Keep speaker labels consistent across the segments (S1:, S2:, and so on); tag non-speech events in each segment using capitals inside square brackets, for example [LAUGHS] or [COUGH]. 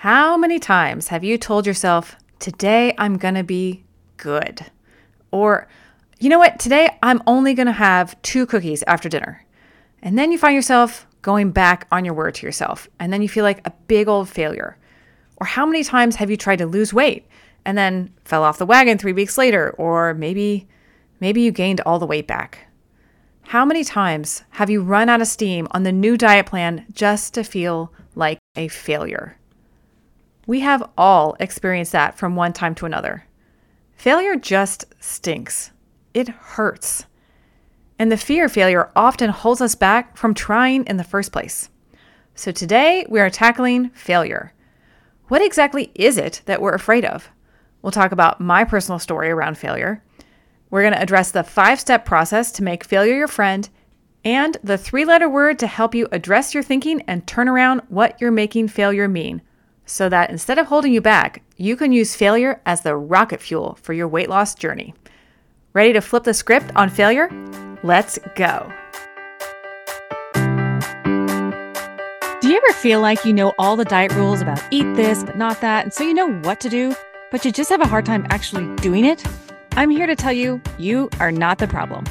S1: How many times have you told yourself, today I'm going to be good? Or, you know what, today I'm only going to have two cookies after dinner. And then you find yourself going back on your word to yourself. And then you feel like a big old failure. Or how many times have you tried to lose weight and then fell off the wagon three weeks later? Or maybe, maybe you gained all the weight back. How many times have you run out of steam on the new diet plan just to feel like a failure? We have all experienced that from one time to another. Failure just stinks. It hurts. And the fear of failure often holds us back from trying in the first place. So today we are tackling failure. What exactly is it that we're afraid of? We'll talk about my personal story around failure. We're going to address the five step process to make failure your friend and the three letter word to help you address your thinking and turn around what you're making failure mean so that instead of holding you back, you can use failure as the rocket fuel for your weight loss journey. Ready to flip the script on failure? Let's go. Do you ever feel like you know all the diet rules about eat this, but not that, and so you know what to do, but you just have a hard time actually doing it? I'm here to tell you, you are not the problem.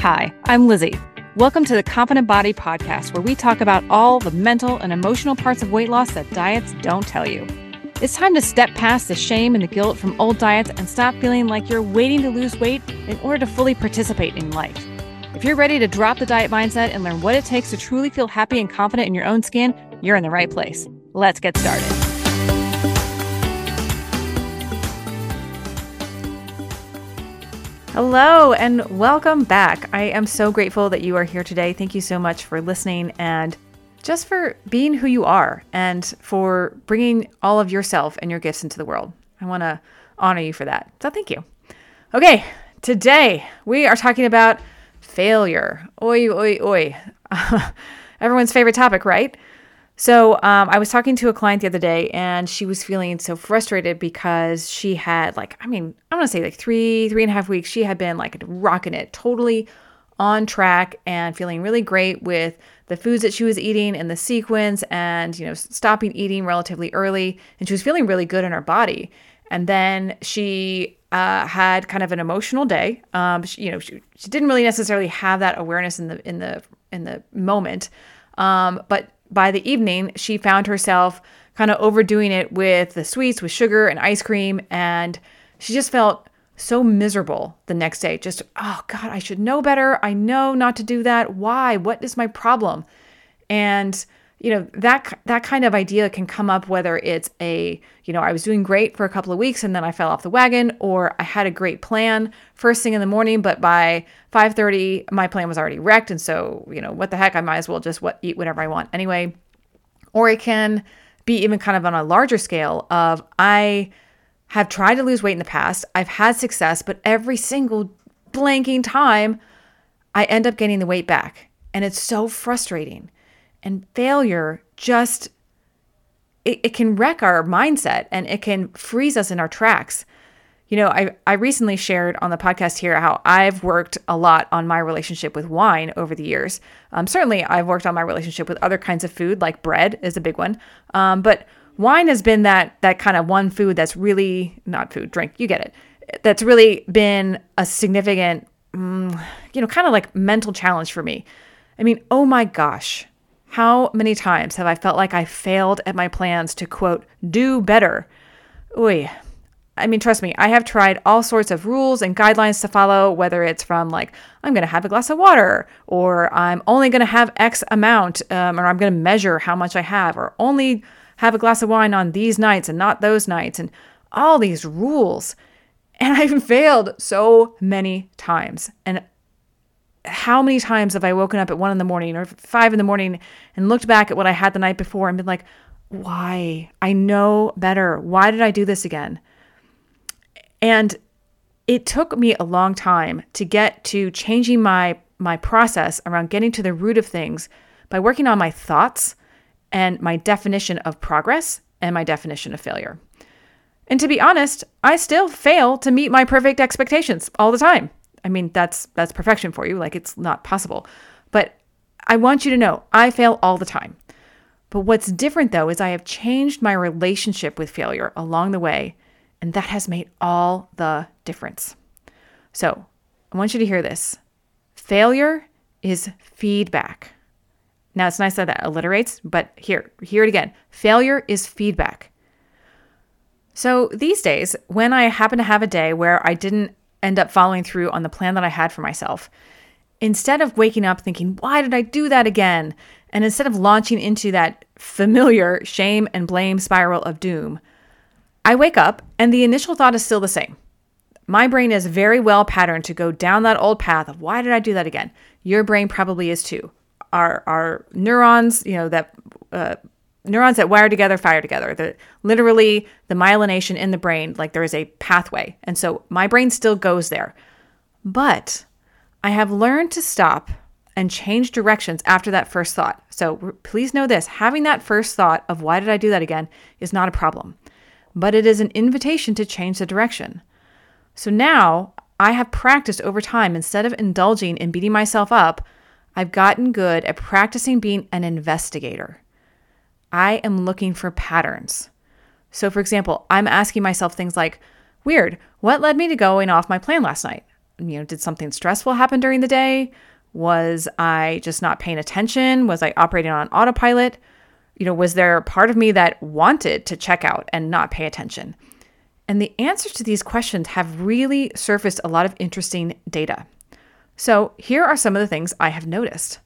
S1: Hi, I'm Lizzie. Welcome to the Confident Body Podcast, where we talk about all the mental and emotional parts of weight loss that diets don't tell you. It's time to step past the shame and the guilt from old diets and stop feeling like you're waiting to lose weight in order to fully participate in life. If you're ready to drop the diet mindset and learn what it takes to truly feel happy and confident in your own skin, you're in the right place. Let's get started. Hello and welcome back. I am so grateful that you are here today. Thank you so much for listening and just for being who you are and for bringing all of yourself and your gifts into the world. I want to honor you for that. So thank you. Okay, today we are talking about failure. Oi, oi, oi. [LAUGHS] Everyone's favorite topic, right? So um, I was talking to a client the other day, and she was feeling so frustrated because she had like, I mean, I'm gonna say like three, three and a half weeks. She had been like rocking it, totally on track, and feeling really great with the foods that she was eating and the sequence, and you know, stopping eating relatively early, and she was feeling really good in her body. And then she uh, had kind of an emotional day. Um, she, you know, she, she didn't really necessarily have that awareness in the in the in the moment, um, but by the evening, she found herself kind of overdoing it with the sweets, with sugar and ice cream. And she just felt so miserable the next day. Just, oh God, I should know better. I know not to do that. Why? What is my problem? And you know that that kind of idea can come up whether it's a you know I was doing great for a couple of weeks and then I fell off the wagon or I had a great plan first thing in the morning but by 5:30 my plan was already wrecked. And so you know what the heck? I might as well just what eat whatever I want anyway. Or it can be even kind of on a larger scale of I have tried to lose weight in the past. I've had success but every single blanking time I end up getting the weight back. And it's so frustrating and failure just it, it can wreck our mindset and it can freeze us in our tracks. You know, I, I recently shared on the podcast here how I've worked a lot on my relationship with wine over the years. Um, certainly, I've worked on my relationship with other kinds of food, like bread is a big one. Um, but wine has been that that kind of one food that's really not food, drink. You get it. That's really been a significant, mm, you know, kind of like mental challenge for me. I mean, oh my gosh, how many times have I felt like I failed at my plans to quote, do better? Oy. I mean, trust me, I have tried all sorts of rules and guidelines to follow, whether it's from like, I'm going to have a glass of water, or I'm only going to have X amount, um, or I'm going to measure how much I have, or only have a glass of wine on these nights and not those nights, and all these rules. And [LAUGHS] I've failed so many times. And how many times have I woken up at one in the morning or five in the morning and looked back at what I had the night before and been like, why? I know better. Why did I do this again? And it took me a long time to get to changing my my process around getting to the root of things by working on my thoughts and my definition of progress and my definition of failure. And to be honest, I still fail to meet my perfect expectations all the time. I mean, that's that's perfection for you. Like it's not possible. But I want you to know I fail all the time. But what's different though is I have changed my relationship with failure along the way, and that has made all the difference. So I want you to hear this failure is feedback. Now it's nice that that alliterates, but here, hear it again. Failure is feedback. So these days, when I happen to have a day where I didn't end up following through on the plan that I had for myself, instead of waking up thinking, why did I do that again? And instead of launching into that familiar shame and blame spiral of doom, I wake up and the initial thought is still the same. My brain is very well patterned to go down that old path of why did I do that again? Your brain probably is too. Our our neurons, you know, that uh, neurons that wire together fire together. The literally the myelination in the brain, like there is a pathway. And so my brain still goes there. But I have learned to stop and change directions after that first thought. So please know this, having that first thought of why did I do that again is not a problem. But it is an invitation to change the direction. So now I have practiced over time instead of indulging in beating myself up, I've gotten good at practicing being an investigator. I am looking for patterns. So, for example, I'm asking myself things like, Weird, what led me to going off my plan last night? You know, did something stressful happen during the day? Was I just not paying attention? Was I operating on autopilot? You know, was there a part of me that wanted to check out and not pay attention? And the answers to these questions have really surfaced a lot of interesting data. So, here are some of the things I have noticed.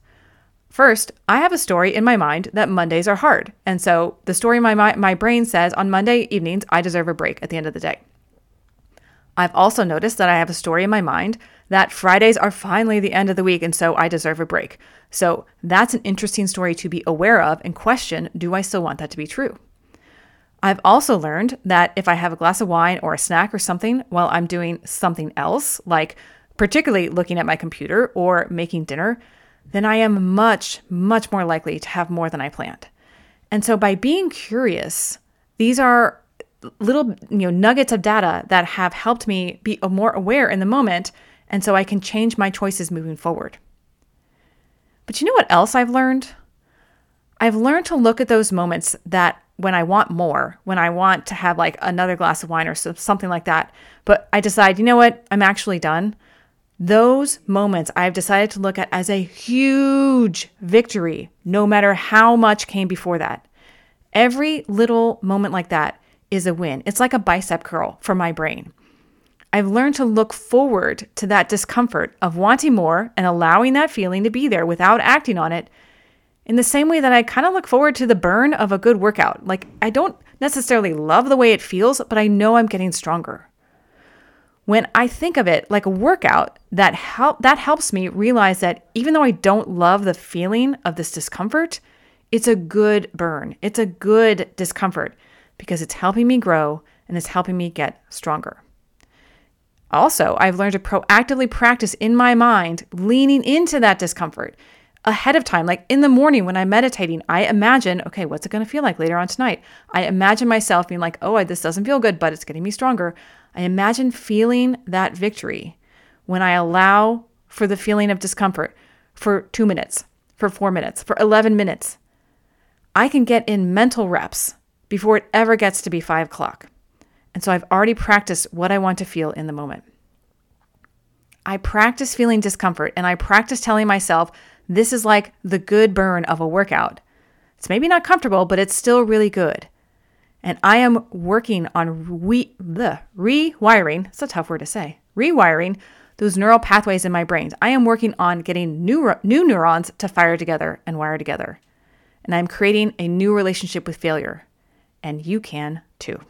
S1: First, I have a story in my mind that Mondays are hard. And so the story my, my, my brain says on Monday evenings, I deserve a break at the end of the day. I've also noticed that I have a story in my mind that Fridays are finally the end of the week and so I deserve a break. So that's an interesting story to be aware of and question do I still want that to be true? I've also learned that if I have a glass of wine or a snack or something while I'm doing something else, like particularly looking at my computer or making dinner, then I am much, much more likely to have more than I planned. And so by being curious, these are little you know nuggets of data that have helped me be more aware in the moment and so I can change my choices moving forward. But you know what else I've learned? I've learned to look at those moments that when I want more, when I want to have like another glass of wine or something like that, but I decide, you know what, I'm actually done. Those moments I've decided to look at as a huge victory, no matter how much came before that. Every little moment like that is a win. It's like a bicep curl for my brain. I've learned to look forward to that discomfort of wanting more and allowing that feeling to be there without acting on it in the same way that I kind of look forward to the burn of a good workout. Like, I don't necessarily love the way it feels, but I know I'm getting stronger when I think of it like a workout, that help that helps me realize that even though I don't love the feeling of this discomfort, it's a good burn. It's a good discomfort because it's helping me grow and it's helping me get stronger. Also, I've learned to proactively practice in my mind leaning into that discomfort ahead of time. Like in the morning when I'm meditating, I imagine, okay, what's it going to feel like later on tonight? I imagine myself being like, oh, this doesn't feel good, but it's getting me stronger. I imagine feeling that victory when I allow for the feeling of discomfort for two minutes, for four minutes, for 11 minutes. I can get in mental reps before it ever gets to be five o'clock. And so I've already practiced what I want to feel in the moment. I practice feeling discomfort and I practice telling myself this is like the good burn of a workout. It's maybe not comfortable, but it's still really good. And I am working on re- the rewiring, it's a tough word to say, rewiring those neural pathways in my brain. I am working on getting new, new neurons to fire together and wire together. And I'm creating a new relationship with failure. And you can too.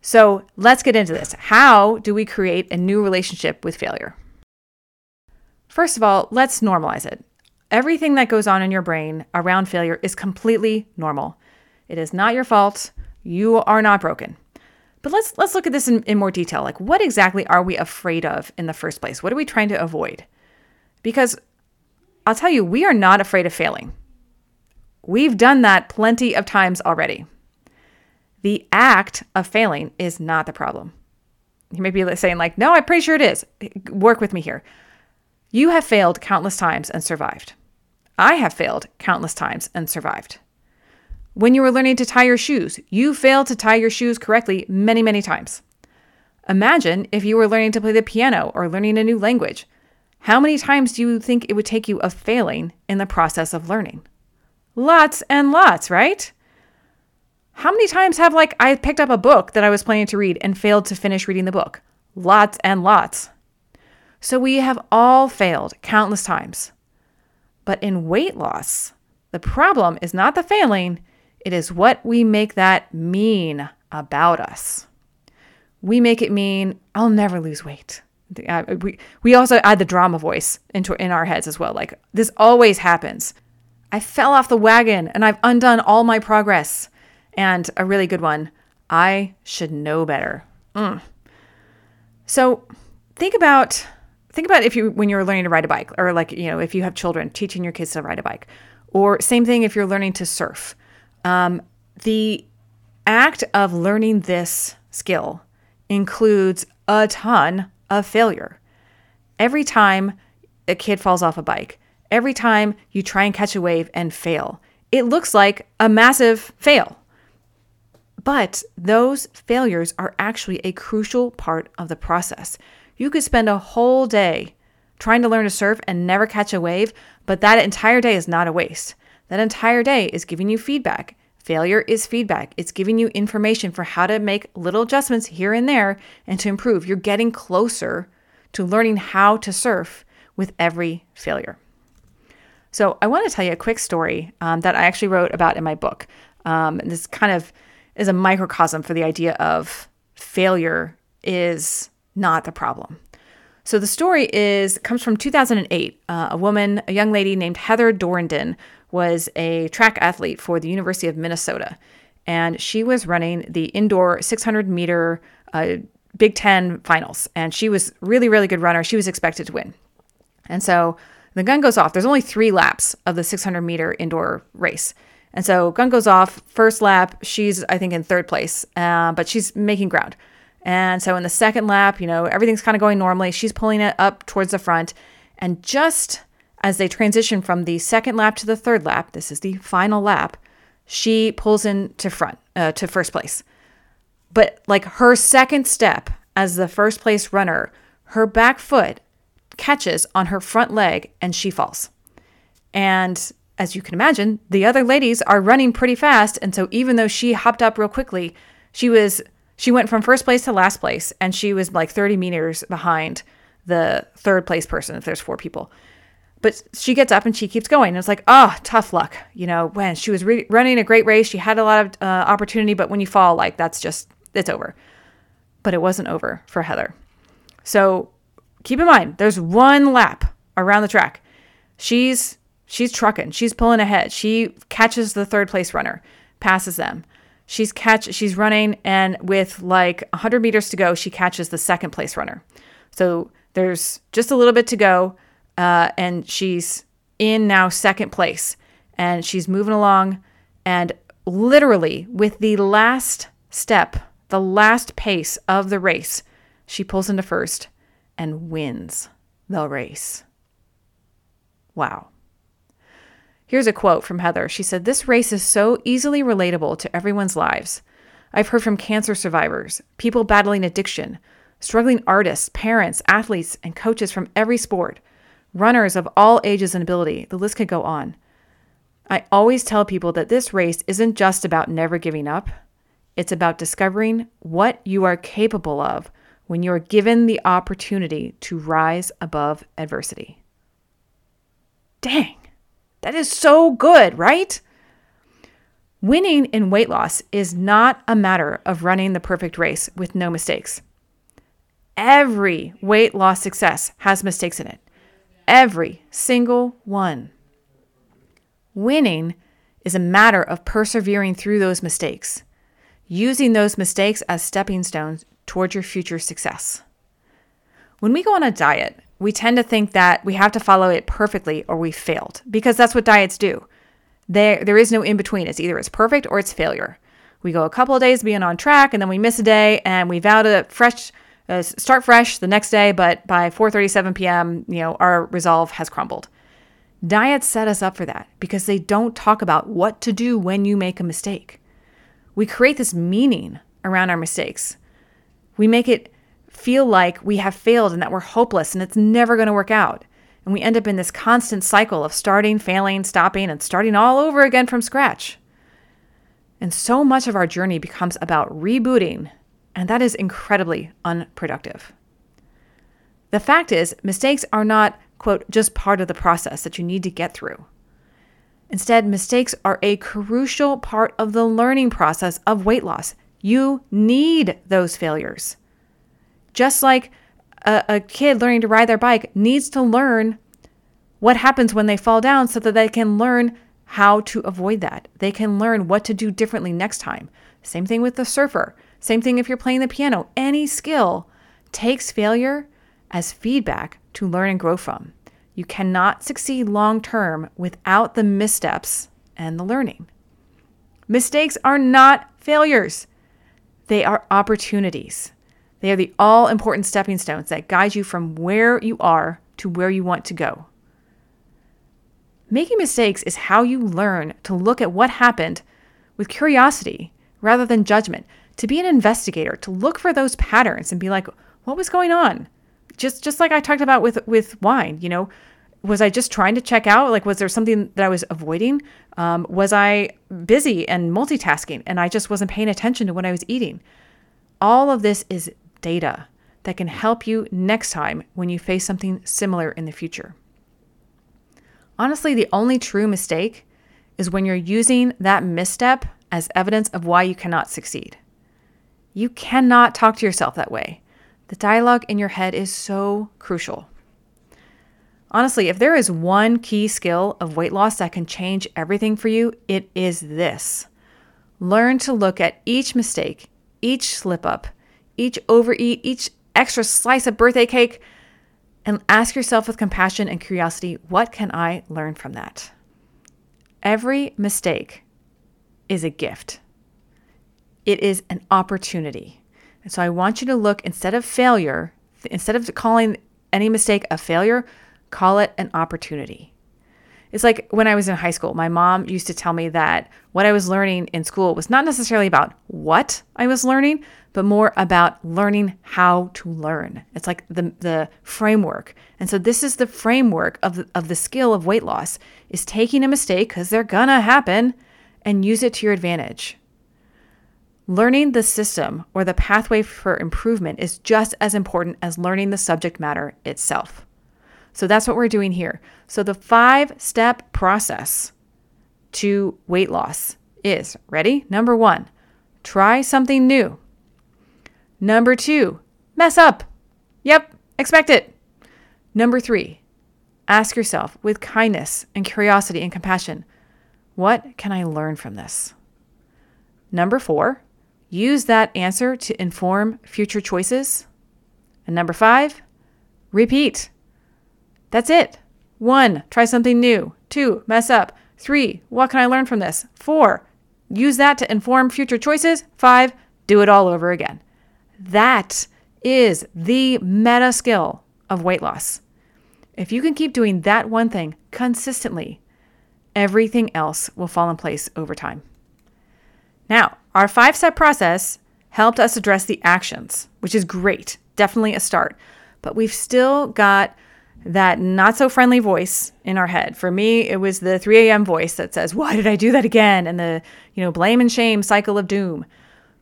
S1: So let's get into this. How do we create a new relationship with failure? First of all, let's normalize it. Everything that goes on in your brain around failure is completely normal. It is not your fault. You are not broken. But let's let's look at this in, in more detail. Like what exactly are we afraid of in the first place? What are we trying to avoid? Because I'll tell you, we are not afraid of failing. We've done that plenty of times already. The act of failing is not the problem. You may be saying, like, no, I'm pretty sure it is. Work with me here. You have failed countless times and survived. I have failed countless times and survived. When you were learning to tie your shoes, you failed to tie your shoes correctly many, many times. Imagine if you were learning to play the piano or learning a new language. How many times do you think it would take you of failing in the process of learning? Lots and lots, right? How many times have like I picked up a book that I was planning to read and failed to finish reading the book? Lots and lots. So we have all failed countless times. But in weight loss, the problem is not the failing, it is what we make that mean about us. We make it mean, I'll never lose weight. Uh, we, we also add the drama voice into in our heads as well. Like, this always happens. I fell off the wagon and I've undone all my progress. And a really good one, I should know better. Mm. So think about think about if you when you're learning to ride a bike or like you know if you have children teaching your kids to ride a bike or same thing if you're learning to surf um, the act of learning this skill includes a ton of failure. Every time a kid falls off a bike every time you try and catch a wave and fail it looks like a massive fail. But those failures are actually a crucial part of the process. You could spend a whole day trying to learn to surf and never catch a wave, but that entire day is not a waste. That entire day is giving you feedback. Failure is feedback. It's giving you information for how to make little adjustments here and there and to improve. You're getting closer to learning how to surf with every failure. So, I want to tell you a quick story um, that I actually wrote about in my book. Um, this kind of is a microcosm for the idea of failure is not the problem. So the story is comes from 2008. Uh, a woman, a young lady named Heather Dorniden, was a track athlete for the University of Minnesota, and she was running the indoor 600 meter uh, Big Ten finals, and she was really, really good runner. She was expected to win, and so the gun goes off. There's only three laps of the 600 meter indoor race. And so gun goes off, first lap, she's, I think, in third place, uh, but she's making ground. And so in the second lap, you know, everything's kind of going normally. She's pulling it up towards the front. And just as they transition from the second lap to the third lap, this is the final lap, she pulls in to front, uh, to first place. But like her second step as the first place runner, her back foot catches on her front leg and she falls. And as you can imagine, the other ladies are running pretty fast. And so even though she hopped up real quickly, she was she went from first place to last place, and she was like 30 meters behind the third place person if there's four people. But she gets up and she keeps going. It's like, oh, tough luck. You know, when she was re- running a great race, she had a lot of uh, opportunity, but when you fall, like that's just, it's over. But it wasn't over for Heather. So keep in mind, there's one lap around the track. She's she's trucking. She's pulling ahead. She catches the third place runner, passes them. She's catch she's running and with like 100 meters to go, she catches the second place runner. So there's just a little bit to go, uh, and she's in now second place, and she's moving along, and literally with the last step, the last pace of the race, she pulls into first and wins the race. Wow. Here's a quote from Heather. She said, This race is so easily relatable to everyone's lives. I've heard from cancer survivors, people battling addiction, struggling artists, parents, athletes, and coaches from every sport, runners of all ages and ability. The list could go on. I always tell people that this race isn't just about never giving up, it's about discovering what you are capable of when you are given the opportunity to rise above adversity. Dang. That is so good, right? Winning in weight loss is not a matter of running the perfect race with no mistakes. Every weight loss success has mistakes in it. Every single one. Winning is a matter of persevering through those mistakes, using those mistakes as stepping stones towards your future success. When we go on a diet, we tend to think that we have to follow it perfectly or we failed because that's what diets do. There, there is no in between. It's either it's perfect or it's failure. We go a couple of days being on track and then we miss a day and we vow to fresh, uh, start fresh the next day, but by 4:37 p.m., you know, our resolve has crumbled. Diets set us up for that because they don't talk about what to do when you make a mistake. We create this meaning around our mistakes. We make it feel like we have failed and that we're hopeless and it's never going to work out. And we end up in this constant cycle of starting, failing, stopping, and starting all over again from scratch. And so much of our journey becomes about rebooting, and that is incredibly unproductive. The fact is, mistakes are not, quote, just part of the process that you need to get through. Instead, mistakes are a crucial part of the learning process of weight loss. You need those failures. Just like a, a, kid learning to ride their bike needs to learn what happens when they fall down so that they can learn how to avoid that. They can learn what to do differently next time. Same thing with the surfer. Same thing if you're playing the piano. Any skill takes failure as feedback to learn and grow from. You cannot succeed long term without the missteps and the learning. Mistakes are not failures, they are opportunities. They are the all important stepping stones that guide you from where you are to where you want to go. Making mistakes is how you learn to look at what happened with curiosity rather than judgment, to be an investigator, to look for those patterns and be like, what was going on? Just just like I talked about with with wine, you know, was I just trying to check out? Like, was there something that I was avoiding? Um, was I busy and multitasking and I just wasn't paying attention to what I was eating? All of this is data that can help you next time when you face something similar in the future. Honestly, the only true mistake is when you're using that misstep as evidence of why you cannot succeed. You cannot talk to yourself that way. The dialogue in your head is so crucial. Honestly, if there is one key skill of weight loss that can change everything for you, it is this. Learn to look at each mistake, each slip up, each overeat, each extra slice of birthday cake and ask yourself with compassion and curiosity what can I learn from that? Every mistake is a gift, it is an opportunity. And so I want you to look instead of failure, instead of calling any mistake a failure, call it an opportunity. It's like when I was in high school, my mom used to tell me that what I was learning in school was not necessarily about what I was learning, but more about learning how to learn. It's like the, the framework. And so this is the framework of the, of the skill of weight loss is taking a mistake because they're gonna happen and use it to your advantage. Learning the system or the pathway for improvement is just as important as learning the subject matter itself. So that's what we're doing here. So the five step process to weight loss is ready? Number one, try something new. Number two, mess up. Yep, expect it. Number three, ask yourself with kindness and curiosity and compassion, what can I learn from this? Number four, use that answer to inform future choices. And number five, repeat. That's it. One, try something new. Two, mess up. Three, what can I learn from this? Four, use that to inform future choices. Five, do it all over again. That is the meta skill of weight loss. If you can keep doing that one thing consistently, everything else will fall in place over time. Now, our five step process helped us address the actions, which is great, definitely a start. But we've still got that not so friendly voice in our head. For me, it was the 3 a.m. voice that says, Why did I do that again? And the, you know, blame and shame cycle of doom.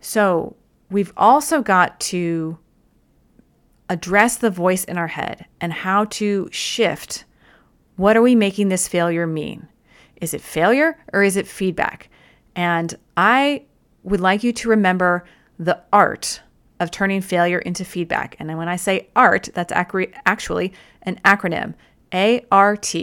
S1: So we've also got to address the voice in our head and how to shift what are we making this failure mean? Is it failure or is it feedback? And I would like you to remember the art of turning failure into feedback. And when I say art, that's actually an acronym ART.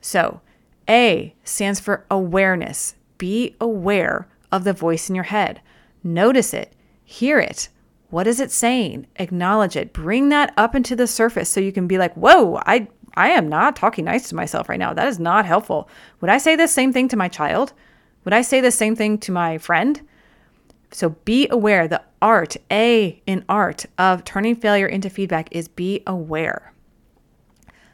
S1: So, A stands for awareness. Be aware of the voice in your head. Notice it, hear it. What is it saying? Acknowledge it. Bring that up into the surface so you can be like, whoa, I, I am not talking nice to myself right now. That is not helpful. Would I say the same thing to my child? Would I say the same thing to my friend? So be aware. The art, A in art of turning failure into feedback is be aware.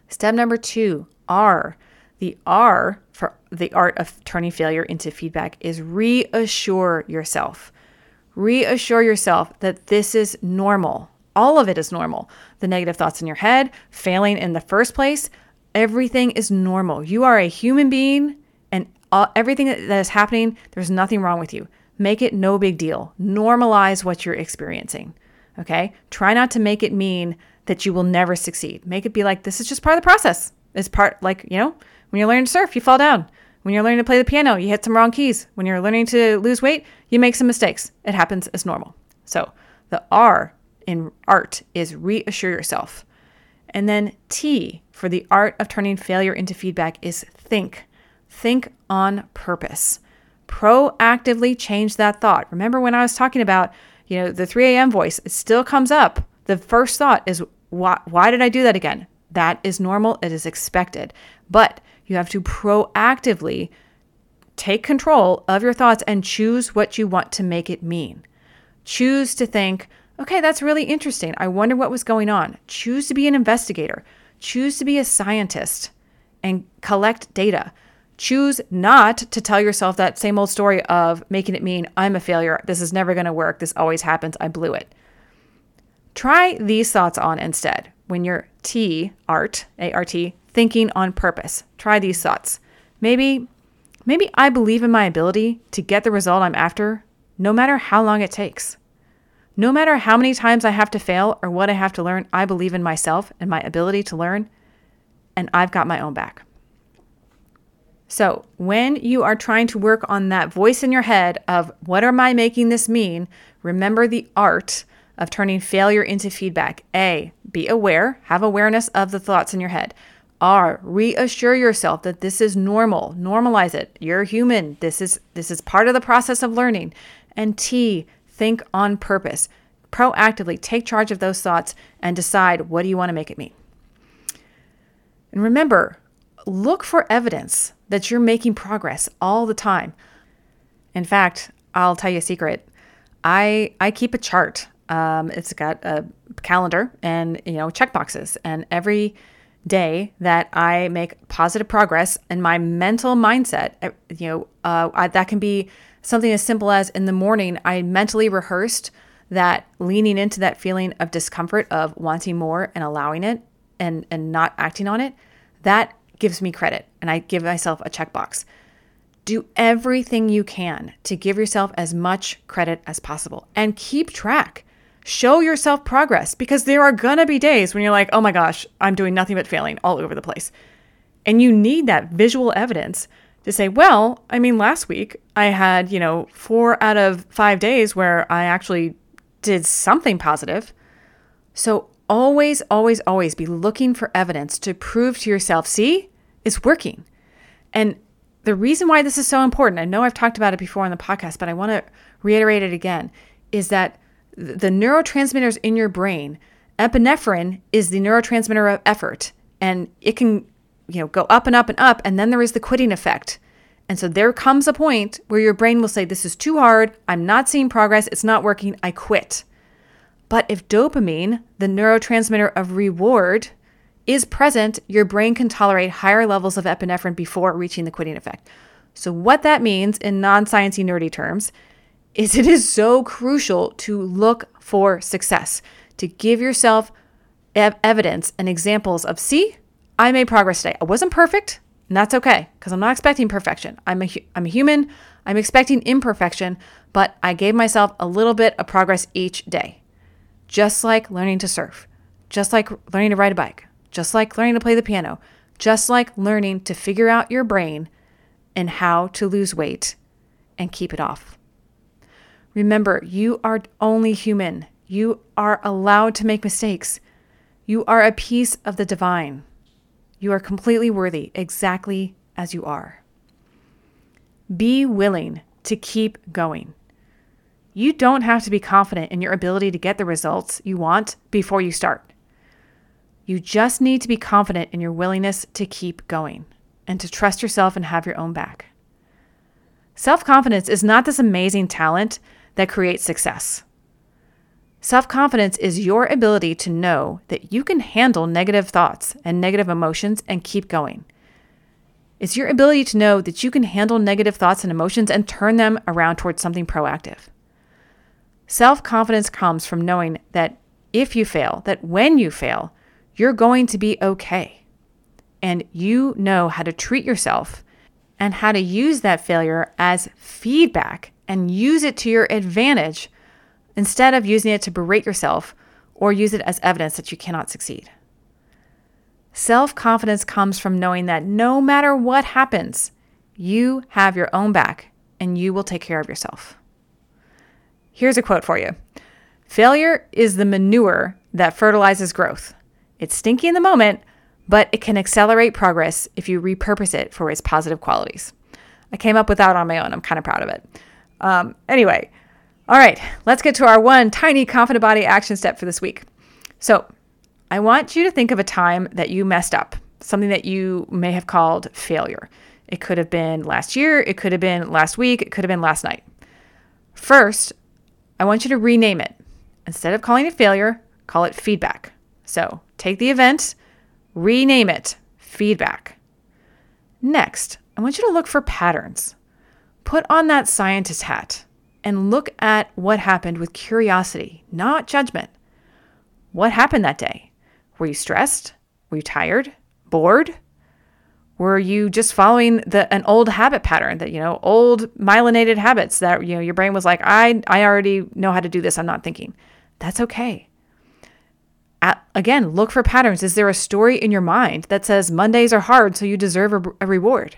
S1: Step number two, R. The R for the art of turning failure into feedback is reassure yourself. Reassure yourself that this is normal. All of it is normal. The negative thoughts in your head, failing in the first place, everything is normal. You are a human being, all, everything that is happening, there's nothing wrong with you. Make it no big deal. Normalize what you're experiencing. Okay? Try not to make it mean that you will never succeed. Make it be like, this is just part of the process. It's part, like, you know, when you're learning to surf, you fall down. When you're learning to play the piano, you hit some wrong keys. When you're learning to lose weight, you make some mistakes. It happens as normal. So the R in art is reassure yourself. And then T for the art of turning failure into feedback is think. Think on purpose. Proactively change that thought. Remember when I was talking about, you know, the 3 a.m. voice, it still comes up. The first thought is, why, why did I do that again? That is normal. It is expected. But you have to proactively take control of your thoughts and choose what you want to make it mean. Choose to think, okay, that's really interesting. I wonder what was going on. Choose to be an investigator. Choose to be a scientist and collect data. Choose not to tell yourself that same old story of making it mean, I'm a failure. This is never going to work. This always happens. I blew it. Try these thoughts on instead when you're T, art, A R T, thinking on purpose. Try these thoughts. Maybe maybe I believe in my ability to get the result I'm after no matter how long it takes. No matter how many times I have to fail or what I have to learn, I believe in myself and my ability to learn, and I've got my own back. So, when you are trying to work on that voice in your head of what am I making this mean, remember the art of turning failure into feedback. A, be aware, have awareness of the thoughts in your head. R, reassure yourself that this is normal. Normalize it. You're human. This is this is part of the process of learning. And T, think on purpose. Proactively take charge of those thoughts and decide what do you want to make it mean. And remember, look for evidence that you're making progress all the time. In fact, I'll tell you a secret. I I keep a chart um, it's got a calendar and you know check boxes, and every day that I make positive progress in my mental mindset, eh, you know, uh, I, that can be something as simple as in the morning I mentally rehearsed that leaning into that feeling of discomfort of wanting more and allowing it and and not acting on it. That gives me credit, and I give myself a checkbox. Do everything you can to give yourself as much credit as possible and keep track. Show yourself progress because there are going to be days when you're like, oh my gosh, I'm doing nothing but failing all over the place. And you need that visual evidence to say, well, I mean, last week I had, you know, four out of five days where I actually did something positive. So always, always, always be looking for evidence to prove to yourself, see, it's working. And the reason why this is so important, I know I've talked about it before on the podcast, but I want to reiterate it again, is that the neurotransmitters in your brain, epinephrine is the neurotransmitter of effort, and it can, you know, go up and up and up, and then there is the quitting effect. And so there comes a point where your brain will say, This is too hard. I'm not seeing progress. It's not working. I quit. But if dopamine, the neurotransmitter of reward, is present, your brain can tolerate higher levels of epinephrine before reaching the quitting effect. So, what that means in non sciencey nerdy terms is it is so crucial to look for success, to give yourself ev- evidence and examples of, see, I made progress today. I wasn't perfect, and that's okay because I'm not expecting perfection. I'm a, I'm a human. I'm expecting imperfection, but I gave myself a little bit of progress each day. Just like learning to surf, just like learning to ride a bike, just like learning to play the piano, just like learning to figure out your brain and how to lose weight and keep it off. Remember, you are only human. You are allowed to make mistakes. You are a piece of the divine. You are completely worthy exactly as you are. Be willing to keep going. You don't have to be confident in your ability to get the results you want before you start. You just need to be confident in your willingness to keep going and to trust yourself and have your own back. Self confidence is not this amazing talent that creates success. Self confidence is your ability to know that you can handle negative thoughts and negative emotions and keep going. It's your ability to know that you can handle negative thoughts and emotions and turn them around towards something proactive. Self confidence comes from knowing that if you fail, that when you fail, you're going to be okay. And you know how to treat yourself and how to use that failure as feedback and use it to your advantage instead of using it to berate yourself or use it as evidence that you cannot succeed. Self confidence comes from knowing that no matter what happens, you have your own back and you will take care of yourself. Here's a quote for you Failure is the manure that fertilizes growth. It's stinky in the moment, but it can accelerate progress if you repurpose it for its positive qualities. I came up with that on my own. I'm kind of proud of it. Um, anyway, all right, let's get to our one tiny confident body action step for this week. So, I want you to think of a time that you messed up, something that you may have called failure. It could have been last year, it could have been last week, it could have been last night. First, I want you to rename it. Instead of calling it failure, call it feedback. So, take the event, rename it feedback. Next, I want you to look for patterns. Put on that scientist hat and look at what happened with curiosity, not judgment. What happened that day? Were you stressed? Were you tired? Bored? Were you just following the an old habit pattern that, you know, old myelinated habits that, you know, your brain was like, I I already know how to do this, I'm not thinking. That's okay. At, again, look for patterns. Is there a story in your mind that says Mondays are hard, so you deserve a, a reward?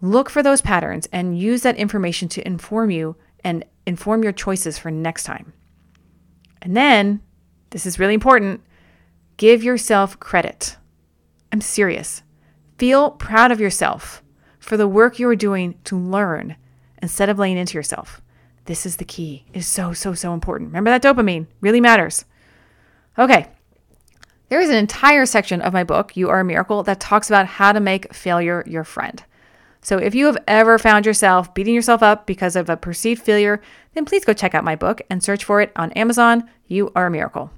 S1: Look for those patterns and use that information to inform you and inform your choices for next time. And then, this is really important, give yourself credit. I'm serious. Feel proud of yourself for the work you are doing to learn instead of laying into yourself. This is the key. It is so, so, so important. Remember that dopamine really matters. Okay. There is an entire section of my book, You Are a Miracle, that talks about how to make failure your friend. So if you have ever found yourself beating yourself up because of a perceived failure, then please go check out my book and search for it on Amazon. You are a miracle.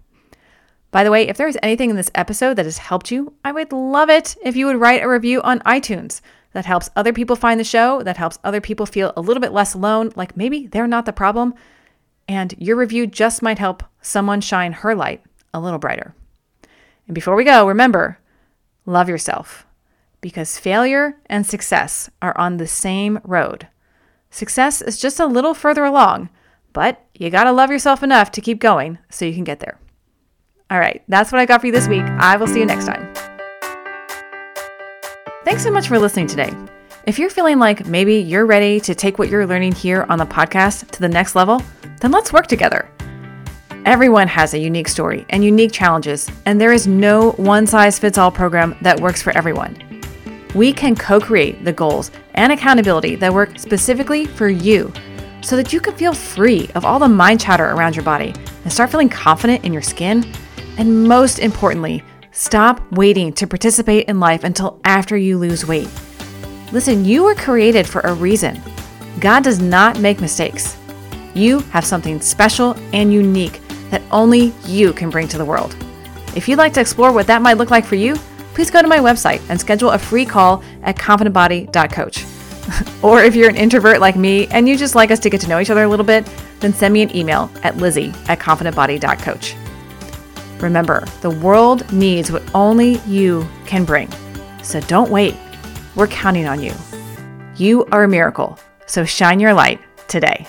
S1: By the way, if there is anything in this episode that has helped you, I would love it if you would write a review on iTunes. That helps other people find the show, that helps other people feel a little bit less alone, like maybe they're not the problem. And your review just might help someone shine her light a little brighter. And before we go, remember love yourself because failure and success are on the same road. Success is just a little further along, but you gotta love yourself enough to keep going so you can get there. All right, that's what I got for you this week. I will see you next time. Thanks so much for listening today. If you're feeling like maybe you're ready to take what you're learning here on the podcast to the next level, then let's work together. Everyone has a unique story and unique challenges, and there is no one size fits all program that works for everyone we can co create the goals and accountability that work specifically for you so that you can feel free of all the mind chatter around your body and start feeling confident in your skin. And most importantly, stop waiting to participate in life until after you lose weight. Listen, you were created for a reason. God does not make mistakes. You have something special and unique that only you can bring to the world. If you'd like to explore what that might look like for you, please go to my website and schedule a free call at confidentbody.coach. [LAUGHS] or if you're an introvert like me and you just like us to get to know each other a little bit, then send me an email at lizzie at confidentbody.coach. Remember, the world needs what only you can bring. So don't wait. We're counting on you. You are a miracle. So shine your light today.